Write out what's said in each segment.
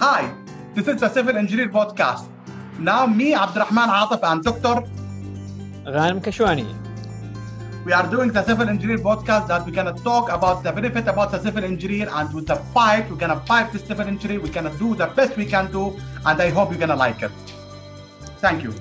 Hi, this is the Civil Engineer Podcast. Now, me, Abdurrahman Atif, and Dr. Ghanem Kashwani. We are doing the Civil Engineer Podcast that we're going to talk about the benefit about the civil engineer and with the fight, we're going to fight the civil engineer. We're going to do the best we can do, and I hope you're going to like it. Thank you.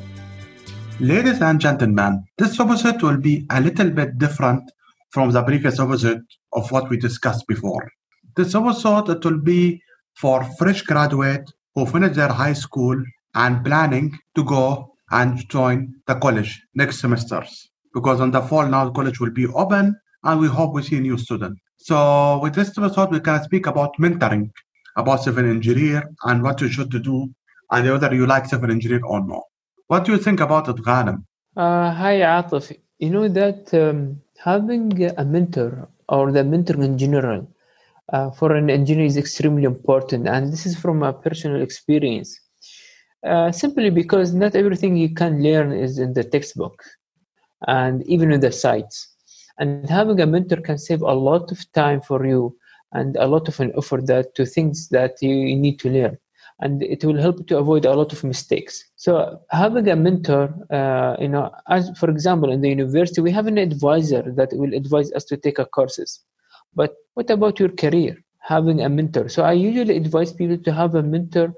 Ladies and gentlemen, this episode will be a little bit different from the previous episode of what we discussed before. This episode it will be for fresh graduate who finish their high school and planning to go and join the college next semesters. Because in the fall now college will be open and we hope we see new students. So with this episode we can speak about mentoring, about civil engineer and what you should do and whether you like civil engineer or not. What do you think about it, Ghanem? Uh, hi, Atif. You know that um, having a mentor or the mentor in general uh, for an engineer is extremely important, and this is from a personal experience. Uh, simply because not everything you can learn is in the textbook and even in the sites. And having a mentor can save a lot of time for you and a lot of an effort that to things that you need to learn and it will help to avoid a lot of mistakes. So having a mentor, uh, you know, as for example, in the university, we have an advisor that will advise us to take a courses. But what about your career? Having a mentor. So I usually advise people to have a mentor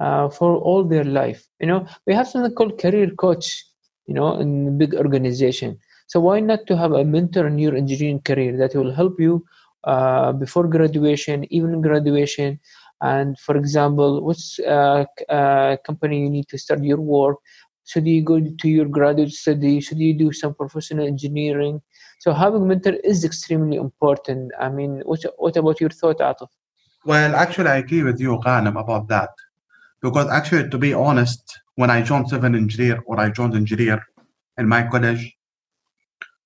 uh, for all their life. You know, we have something called career coach. You know, in a big organization. So why not to have a mentor in your engineering career that will help you uh, before graduation, even graduation, and for example which uh, uh, company you need to start your work should you go to your graduate study should you do some professional engineering so having mentor is extremely important i mean what, what about your thought Atif? Well, actually, I agree with you, Ghanem, about that. Because actually, to be honest, when I joined civil engineer or I joined engineer in my college,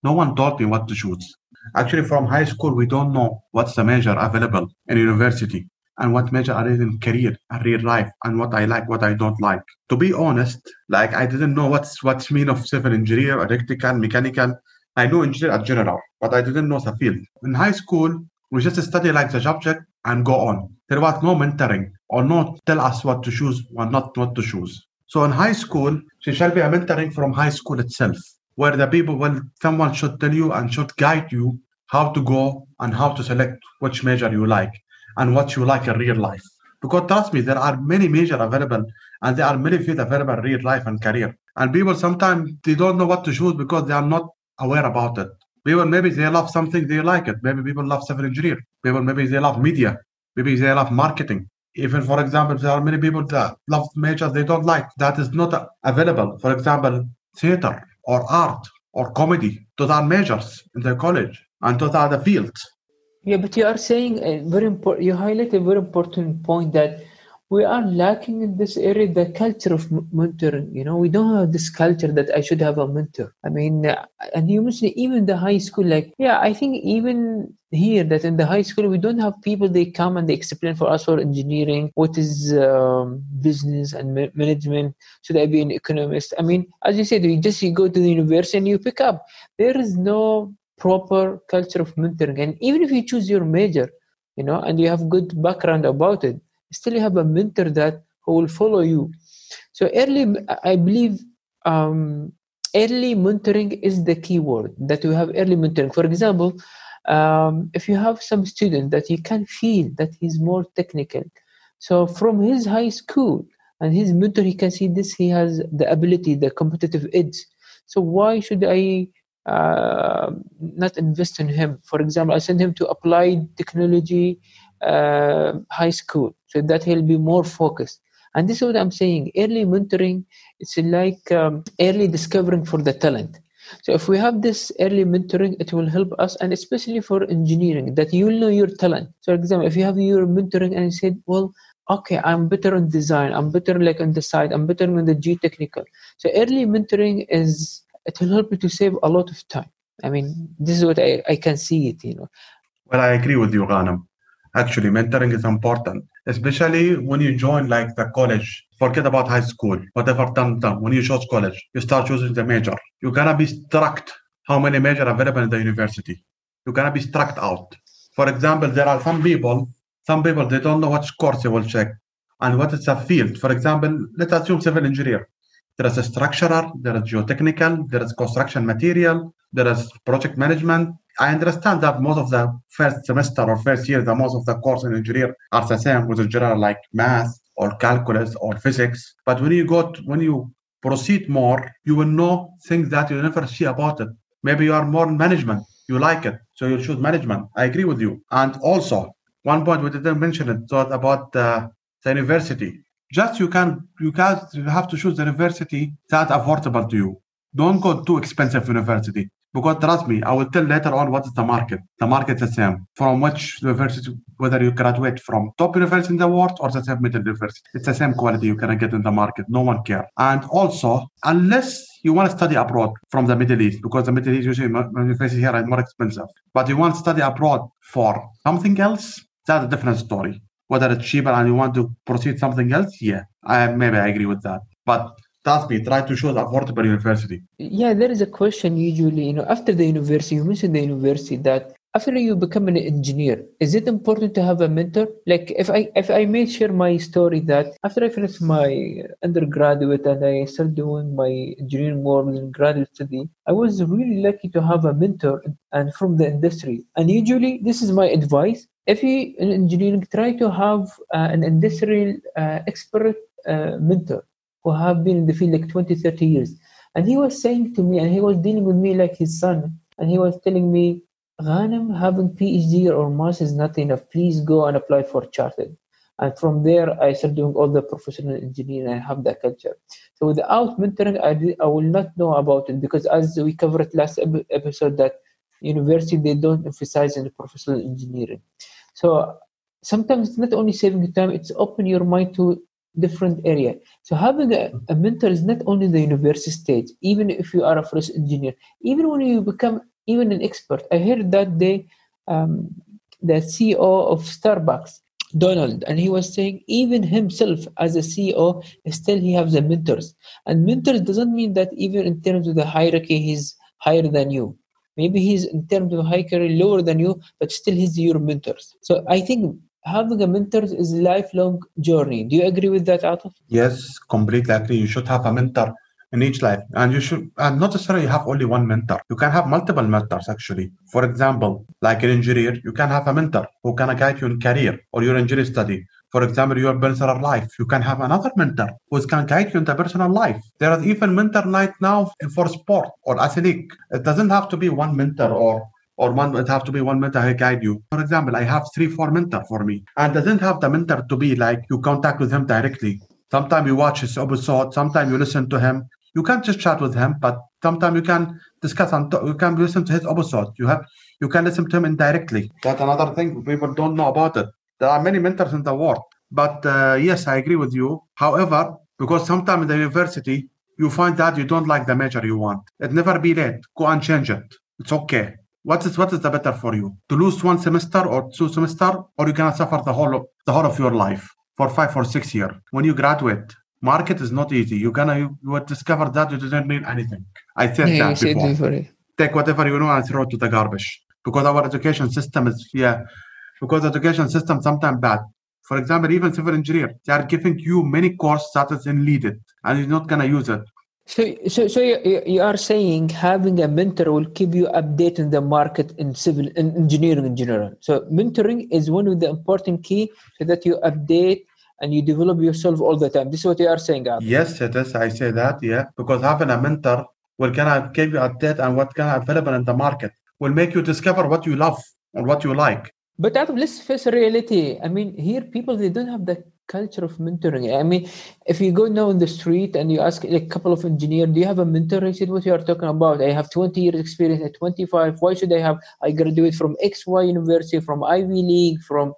no one taught me what to choose. Actually, from high school, we don't know what's the major available in university and what major I did in career and real life and what I like, what I don't like. To be honest, like I didn't know what's what's mean of civil engineer, electrical, mechanical. I know engineer at general, but I didn't know the field. In high school, we just study like the subject and go on. There was no mentoring or not tell us what to choose or not what to choose. So in high school, she shall be a mentoring from high school itself, where the people, well, someone should tell you and should guide you how to go and how to select which major you like and what you like in real life. Because trust me, there are many major available and there are many fields available in real life and career. And people sometimes they don't know what to choose because they are not aware about it. People maybe they love something they like it. Maybe people love civil engineer. People maybe they love media. Maybe they love marketing. Even for example, there are many people that love majors they don't like. That is not available. For example, theater or art or comedy. Those are majors in the college and those are the fields. Yeah, but you are saying a very important. You highlight a very important point that we are lacking in this area the culture of mentoring. You know, we don't have this culture that I should have a mentor. I mean, uh, and you mentioned even the high school. Like, yeah, I think even here that in the high school we don't have people. They come and they explain for us for engineering what is um, business and ma- management. Should I be an economist? I mean, as you said, you just you go to the university and you pick up. There is no proper culture of mentoring. And even if you choose your major you know and you have good background about it still you have a mentor that who will follow you. So early i believe um, early mentoring is the key word that you have early mentoring. For example um, if you have some student that you can feel that he's more technical. So from his high school and his mentor he can see this he has the ability the competitive edge. So why should i uh, not invest in him. For example, I send him to applied technology uh, high school so that he'll be more focused. And this is what I'm saying. Early mentoring, it's like um, early discovering for the talent. So if we have this early mentoring, it will help us, and especially for engineering, that you know your talent. So, for example, if you have your mentoring and you said, well, okay, I'm better on design, I'm better like on the side, I'm better on the geotechnical. So early mentoring is it will help you to save a lot of time. I mean, this is what I, I can see it, you know. Well, I agree with you, Ghanem. Actually, mentoring is important, especially when you join like the college. Forget about high school, whatever done done. When you choose college, you start choosing the major. You're gonna be struck how many major available in the university. You're gonna be struck out. For example, there are some people, some people they don't know which course they will check, and what is a field. For example, let's assume civil engineer. There is a structural, there is geotechnical, there is construction material, there is project management. I understand that most of the first semester or first year, the most of the course in engineer are the same with a general like math or calculus or physics. But when you go to, when you proceed more, you will know things that you never see about it. Maybe you are more in management, you like it, so you choose management. I agree with you. And also, one point we didn't mention it thought about the, the university. Just you can you can have to choose the university that affordable to you. Don't go too expensive university. Because trust me, I will tell later on what is the market. The market is the same. From which university, whether you graduate from top university in the world or the same middle university, it's the same quality you can get in the market. No one care. And also, unless you want to study abroad from the Middle East, because the Middle East usually university here are more expensive, but you want to study abroad for something else, that's a different story. Whether it's cheaper and you want to proceed something else, yeah, I maybe I agree with that. But trust me, try to choose affordable university. Yeah, there is a question usually, you know, after the university, you mentioned the university that after you become an engineer, is it important to have a mentor? Like if I if I may share my story that after I finished my undergraduate and I started doing my engineering work in graduate study, I was really lucky to have a mentor and from the industry. And usually this is my advice. If you in engineering try to have uh, an industrial uh, expert uh, mentor who have been in the field like 20, 30 years. And he was saying to me, and he was dealing with me like his son, and he was telling me, Ghanem, having PhD or master is not enough. Please go and apply for chartered. And from there, I started doing all the professional engineering and have that culture. So without mentoring, I, did, I will not know about it because as we covered last episode that university, they don't emphasize in the professional engineering. So sometimes it's not only saving time, it's open your mind to different area. So having a, a, mentor is not only the university stage, even if you are a first engineer, even when you become even an expert. I heard that day um, the CEO of Starbucks, Donald, and he was saying even himself as a CEO, still he has the mentors. And mentors doesn't mean that even in terms of the hierarchy, he's higher than you. Maybe he's in terms of high career lower than you, but still he's your mentors. So I think having a mentor is a lifelong journey. Do you agree with that, Atif? Yes, completely agree. You should have a mentor in each life, and you should and not necessarily have only one mentor. You can have multiple mentors actually. For example, like an engineer, you can have a mentor who can guide you in career or your engineering study. For example, your personal life, you can have another mentor who can guide you in the personal life. There is even mentor night now for sport or athletic. It doesn't have to be one mentor or or one it have to be one mentor who guide you. For example, I have three, four mentor for me, and doesn't have the mentor to be like you contact with him directly. Sometimes you watch his episode, sometimes you listen to him. You can't just chat with him, but sometimes you can discuss and you can listen to his episode. You have you can listen to him indirectly. That's another thing people don't know about it. There are many mentors in the world, but uh, yes, I agree with you. However, because sometimes in the university you find that you don't like the major you want, it never be late. Go and change it. It's okay. What is what is the better for you? To lose one semester or two semester or you gonna suffer the whole of, the whole of your life for five or six years when you graduate market is not easy. You're gonna you, you will discover that you didn't mean anything. I said yeah, that before. take whatever you know and throw it to the garbage. Because our education system is yeah because education system sometimes bad for example even civil engineer they are giving you many courses that is needed and you're not gonna use it so, so, so you, you are saying having a mentor will keep you updated in the market in civil in engineering in general. So, mentoring is one of the important key so that you update and you develop yourself all the time. This is what you are saying. Abby. Yes, it is. I say that. Yeah, because having a mentor will gonna give you update and what gonna available in the market will make you discover what you love and what you like. But let's face reality. I mean, here people they don't have the culture of mentoring. I mean, if you go now in the street and you ask a couple of engineers, do you have a mentor? I said, what you are talking about? I have 20 years experience at 25. Why should I have? I graduate from XY University, from Ivy League, from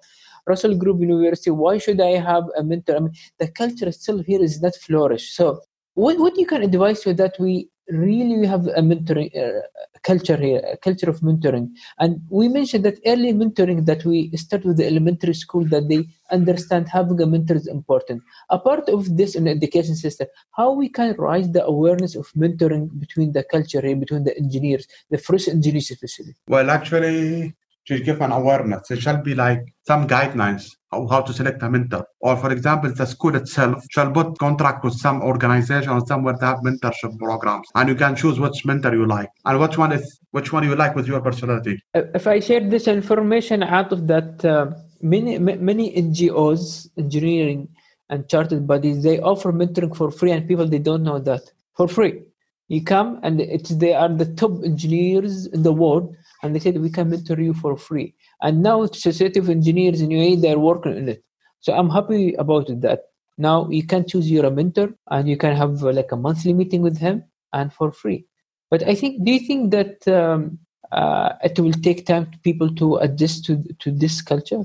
Russell Group University. Why should I have a mentor? I mean, the culture still here is not flourish. So what, what you can advise so that we really we have a mentoring uh, culture here, a culture of mentoring. And we mentioned that early mentoring that we start with the elementary school that they understand having a mentor is important. A part of this in education system, how we can raise the awareness of mentoring between the culture here, between the engineers, the first engineers especially. Well, actually, should give an awareness. There shall be like some guidelines of how to select a mentor. Or for example, the school itself shall put contract with some organization or somewhere to have mentorship programs. And you can choose which mentor you like and which one is which one you like with your personality. If I share this information out of that, uh, many many NGOs, engineering and chartered bodies, they offer mentoring for free, and people they don't know that for free. You come and it's they are the top engineers in the world, and they said we can mentor you for free. And now of Engineers in UAE they're working on it. So I'm happy about that. Now you can choose your mentor, and you can have uh, like a monthly meeting with him, and for free. But I think, do you think that um, uh, it will take time to people to adjust to to this culture?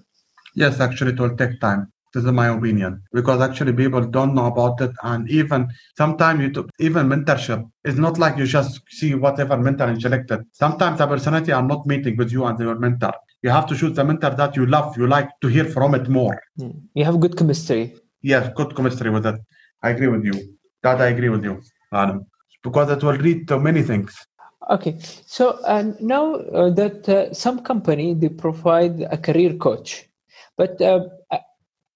Yes, actually, it will take time. This is my opinion because actually people don't know about it, and even sometimes you do, even mentorship is not like you just see whatever mentor is selected. Sometimes the personality are not meeting with you and your mentor. You have to choose the mentor that you love, you like to hear from it more. Hmm. You have good chemistry. Yes, good chemistry with it. I agree with you. That I agree with you, Adam, because it will lead to many things. Okay, so uh, now uh, that uh, some company they provide a career coach, but uh,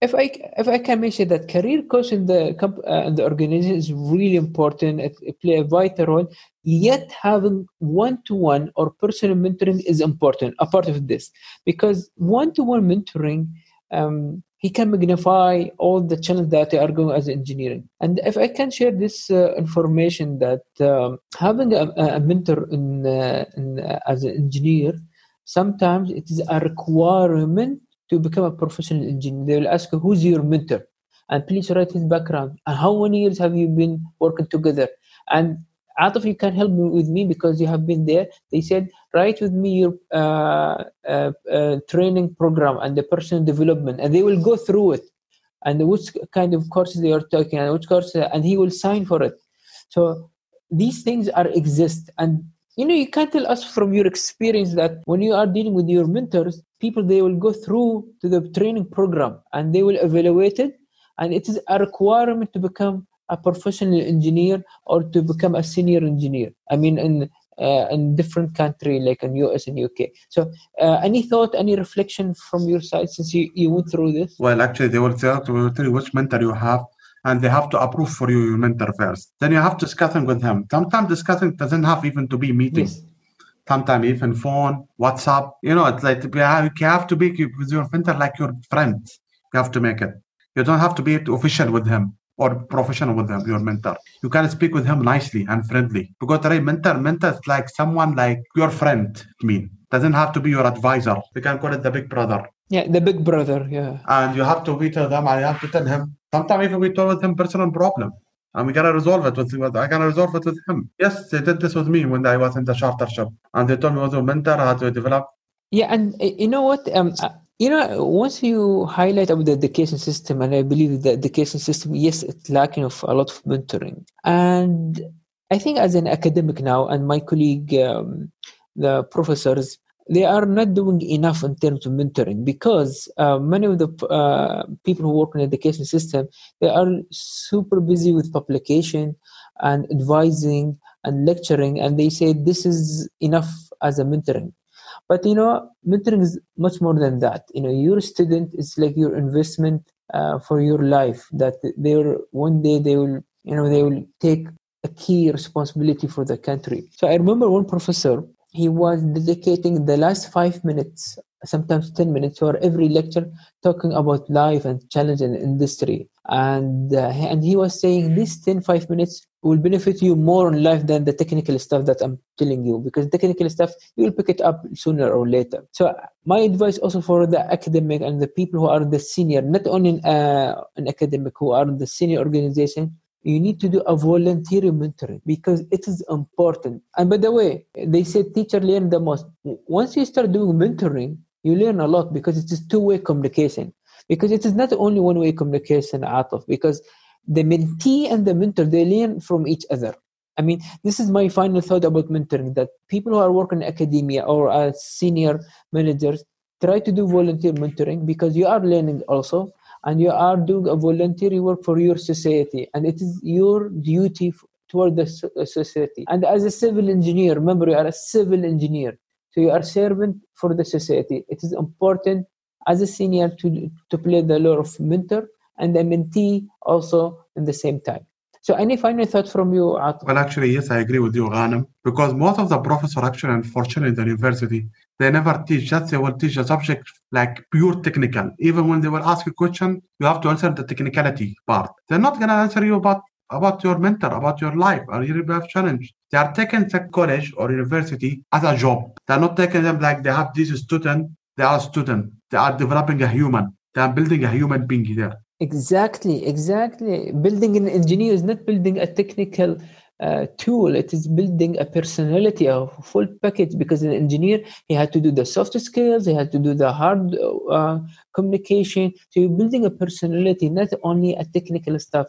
if I if I can mention that career coach in the comp- uh, in the organization is really important, it, it play a vital role. Yet having one to one or personal mentoring is important. A part of this because one to one mentoring. Um, he can magnify all the challenges that they are going as engineering. And if I can share this uh, information that um, having a, a, mentor in, uh, in uh, as an engineer, sometimes it is a requirement to become a professional engineer. They will ask who's your mentor? And please write his background. And how many years have you been working together? And out of you can help me with me because you have been there. They said, write with me your uh, uh, uh, training program and the personal development, and they will go through it and which kind of courses they are taking and which course, and he will sign for it. So these things are exist, and you know you can't tell us from your experience that when you are dealing with your mentors, people they will go through to the training program and they will evaluate it, and it is a requirement to become a professional engineer or to become a senior engineer. I mean, in uh, in different country like in US and UK. So, uh, any thought, any reflection from your side since you, you went through this? Well, actually, they will tell, they will tell you which mentor you have, and they have to approve for you your mentor first. Then you have to discussing with him. Sometimes discussing doesn't have even to be meeting. Yes. Sometimes even phone, WhatsApp. You know, it's like you have, to be with your mentor like your friend. You have to make it. You don't have to be official with him or professional with him, your mentor. You can speak with him nicely and friendly. Because the mentor, mentor is like someone like your friend, I mean. Doesn't have to be your advisor. You can call it the big brother. Yeah, the big brother, yeah. And you have to be to them and you have to tell him. Sometimes even we talk with him personal problem. And we gotta resolve it with I can resolve it with him. Yes, they did this with me when I was in the chartership. And they told me was a mentor how to develop. Yeah, and uh, you know what? Um, you know, once you highlight about the education system, and I believe the education system, yes, it's lacking of a lot of mentoring. And I think as an academic now, and my colleague, um, the professors, they are not doing enough in terms of mentoring because uh, many of the uh, people who work in the education system, they are super busy with publication and advising and lecturing, and they say this is enough as a mentoring but you know, mentoring is much more than that. You know, your student is like your investment uh, for your life. That they will one day they will you know they will take a key responsibility for the country. So I remember one professor. He was dedicating the last five minutes, sometimes ten minutes, for every lecture, talking about life and challenge in industry. And uh, and he was saying these 10, 5 minutes will benefit you more in life than the technical stuff that I'm telling you because technical stuff you will pick it up sooner or later. So my advice also for the academic and the people who are the senior, not only in, uh, an academic who are in the senior organization, you need to do a voluntary mentoring because it is important. And by the way, they say teacher learn the most. Once you start doing mentoring, you learn a lot because it is two-way communication. Because it is not only one-way communication, Atif, because the mentee and the mentor they learn from each other i mean this is my final thought about mentoring that people who are working in academia or as senior managers try to do volunteer mentoring because you are learning also and you are doing a voluntary work for your society and it is your duty toward the uh, society and as a civil engineer remember you are a civil engineer so you are servant for the society. It is important as a senior to, to play the role of mentor and a mentee also in the same time. So any final thought from you? Well, actually, yes, I agree with you, Ghanem, because most of the professors actually, unfortunately, in the university, they never teach that. They will teach a subject like pure technical. Even when they will ask a question, you have to answer the technicality part. They're not going to answer you about about your mentor, about your life, or your life challenge. They are taking the college or university as a job. They're not taking them like they have this student, they are a student. They are developing a human. They are building a human being there. Exactly, exactly. Building an engineer is not building a technical uh, tool. It is building a personality, a full package. Because an engineer, he had to do the soft skills, he had to do the hard uh, communication. So you're building a personality, not only a technical stuff.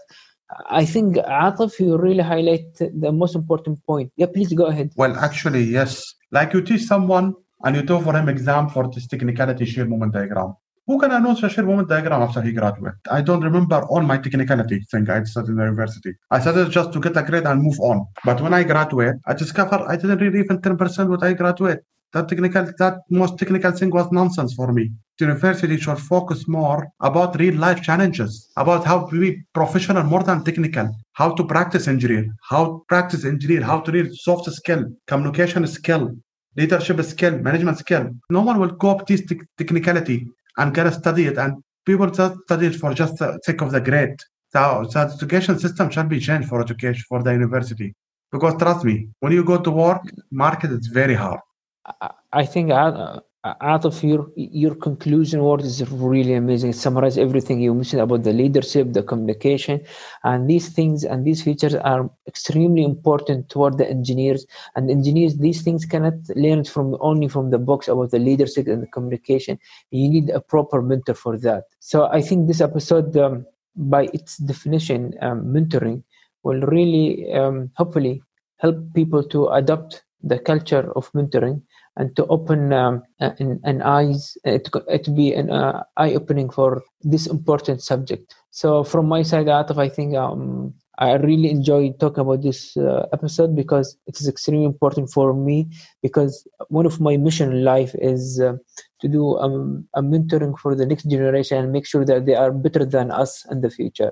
I think Atif, you really highlight the most important point. Yeah, please go ahead. Well, actually, yes. Like you teach someone and you do for him exam for this technicality shear moment diagram. Who can announce a shear moment diagram after he graduates? I don't remember all my technicality thing I studied in the university. I studied just to get a grade and move on. But when I graduate, I discovered I didn't read even 10% what I graduate. That technical, that most technical thing was nonsense for me. The university should focus more about real life challenges, about how to be professional more than technical, how to practice engineer, how to practice engineer, how to read soft skill, communication skill, leadership skill, management skill. No one will copy this te- technicality and get to study it. And people just study it for just the sake of the grade. So, so the education system should be changed for education for the university. Because trust me, when you go to work, market is very hard. I think uh, out, out of your your conclusion word is really amazing. It summarizes everything you mentioned about the leadership, the communication, and these things and these features are extremely important toward the engineers. And engineers, these things cannot learn from only from the books about the leadership and the communication. You need a proper mentor for that. So I think this episode, um, by its definition, um, mentoring, will really um, hopefully help people to adopt the culture of mentoring and to open um, an, an, eyes uh, to, to be an uh, eye opening for this important subject. So from my side Atif, i think um, i really enjoy talking about this uh, episode because it is extremely important for me because one of my mission in life is uh, to do um, a mentoring for the next generation and make sure that they are better than us in the future.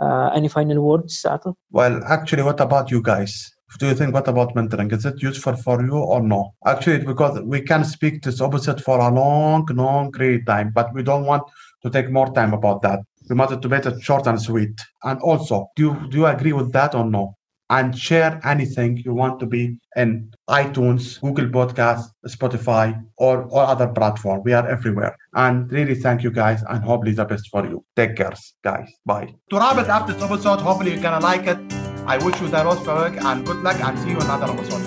Uh, any final words Atif? well actually what about you guys do you think what about mentoring is it useful for you or no actually because we can speak this opposite for a long long great time but we don't want to take more time about that we wanted to make it short and sweet and also do you do you agree with that or no and share anything you want to be in iTunes, Google Podcast, Spotify, or, or other platform. We are everywhere. And really thank you guys and hopefully the best for you. Take care, guys. Bye. To wrap it up this episode, hopefully you're gonna like it. I wish you the most work and good luck and see you another episode.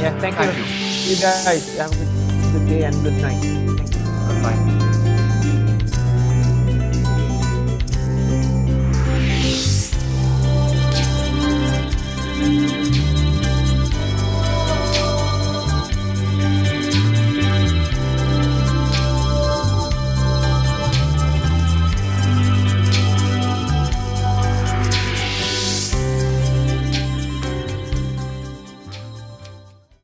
Yeah, thank, Thank you. you. You guys have a good, good day and good night. Thank you. Good night.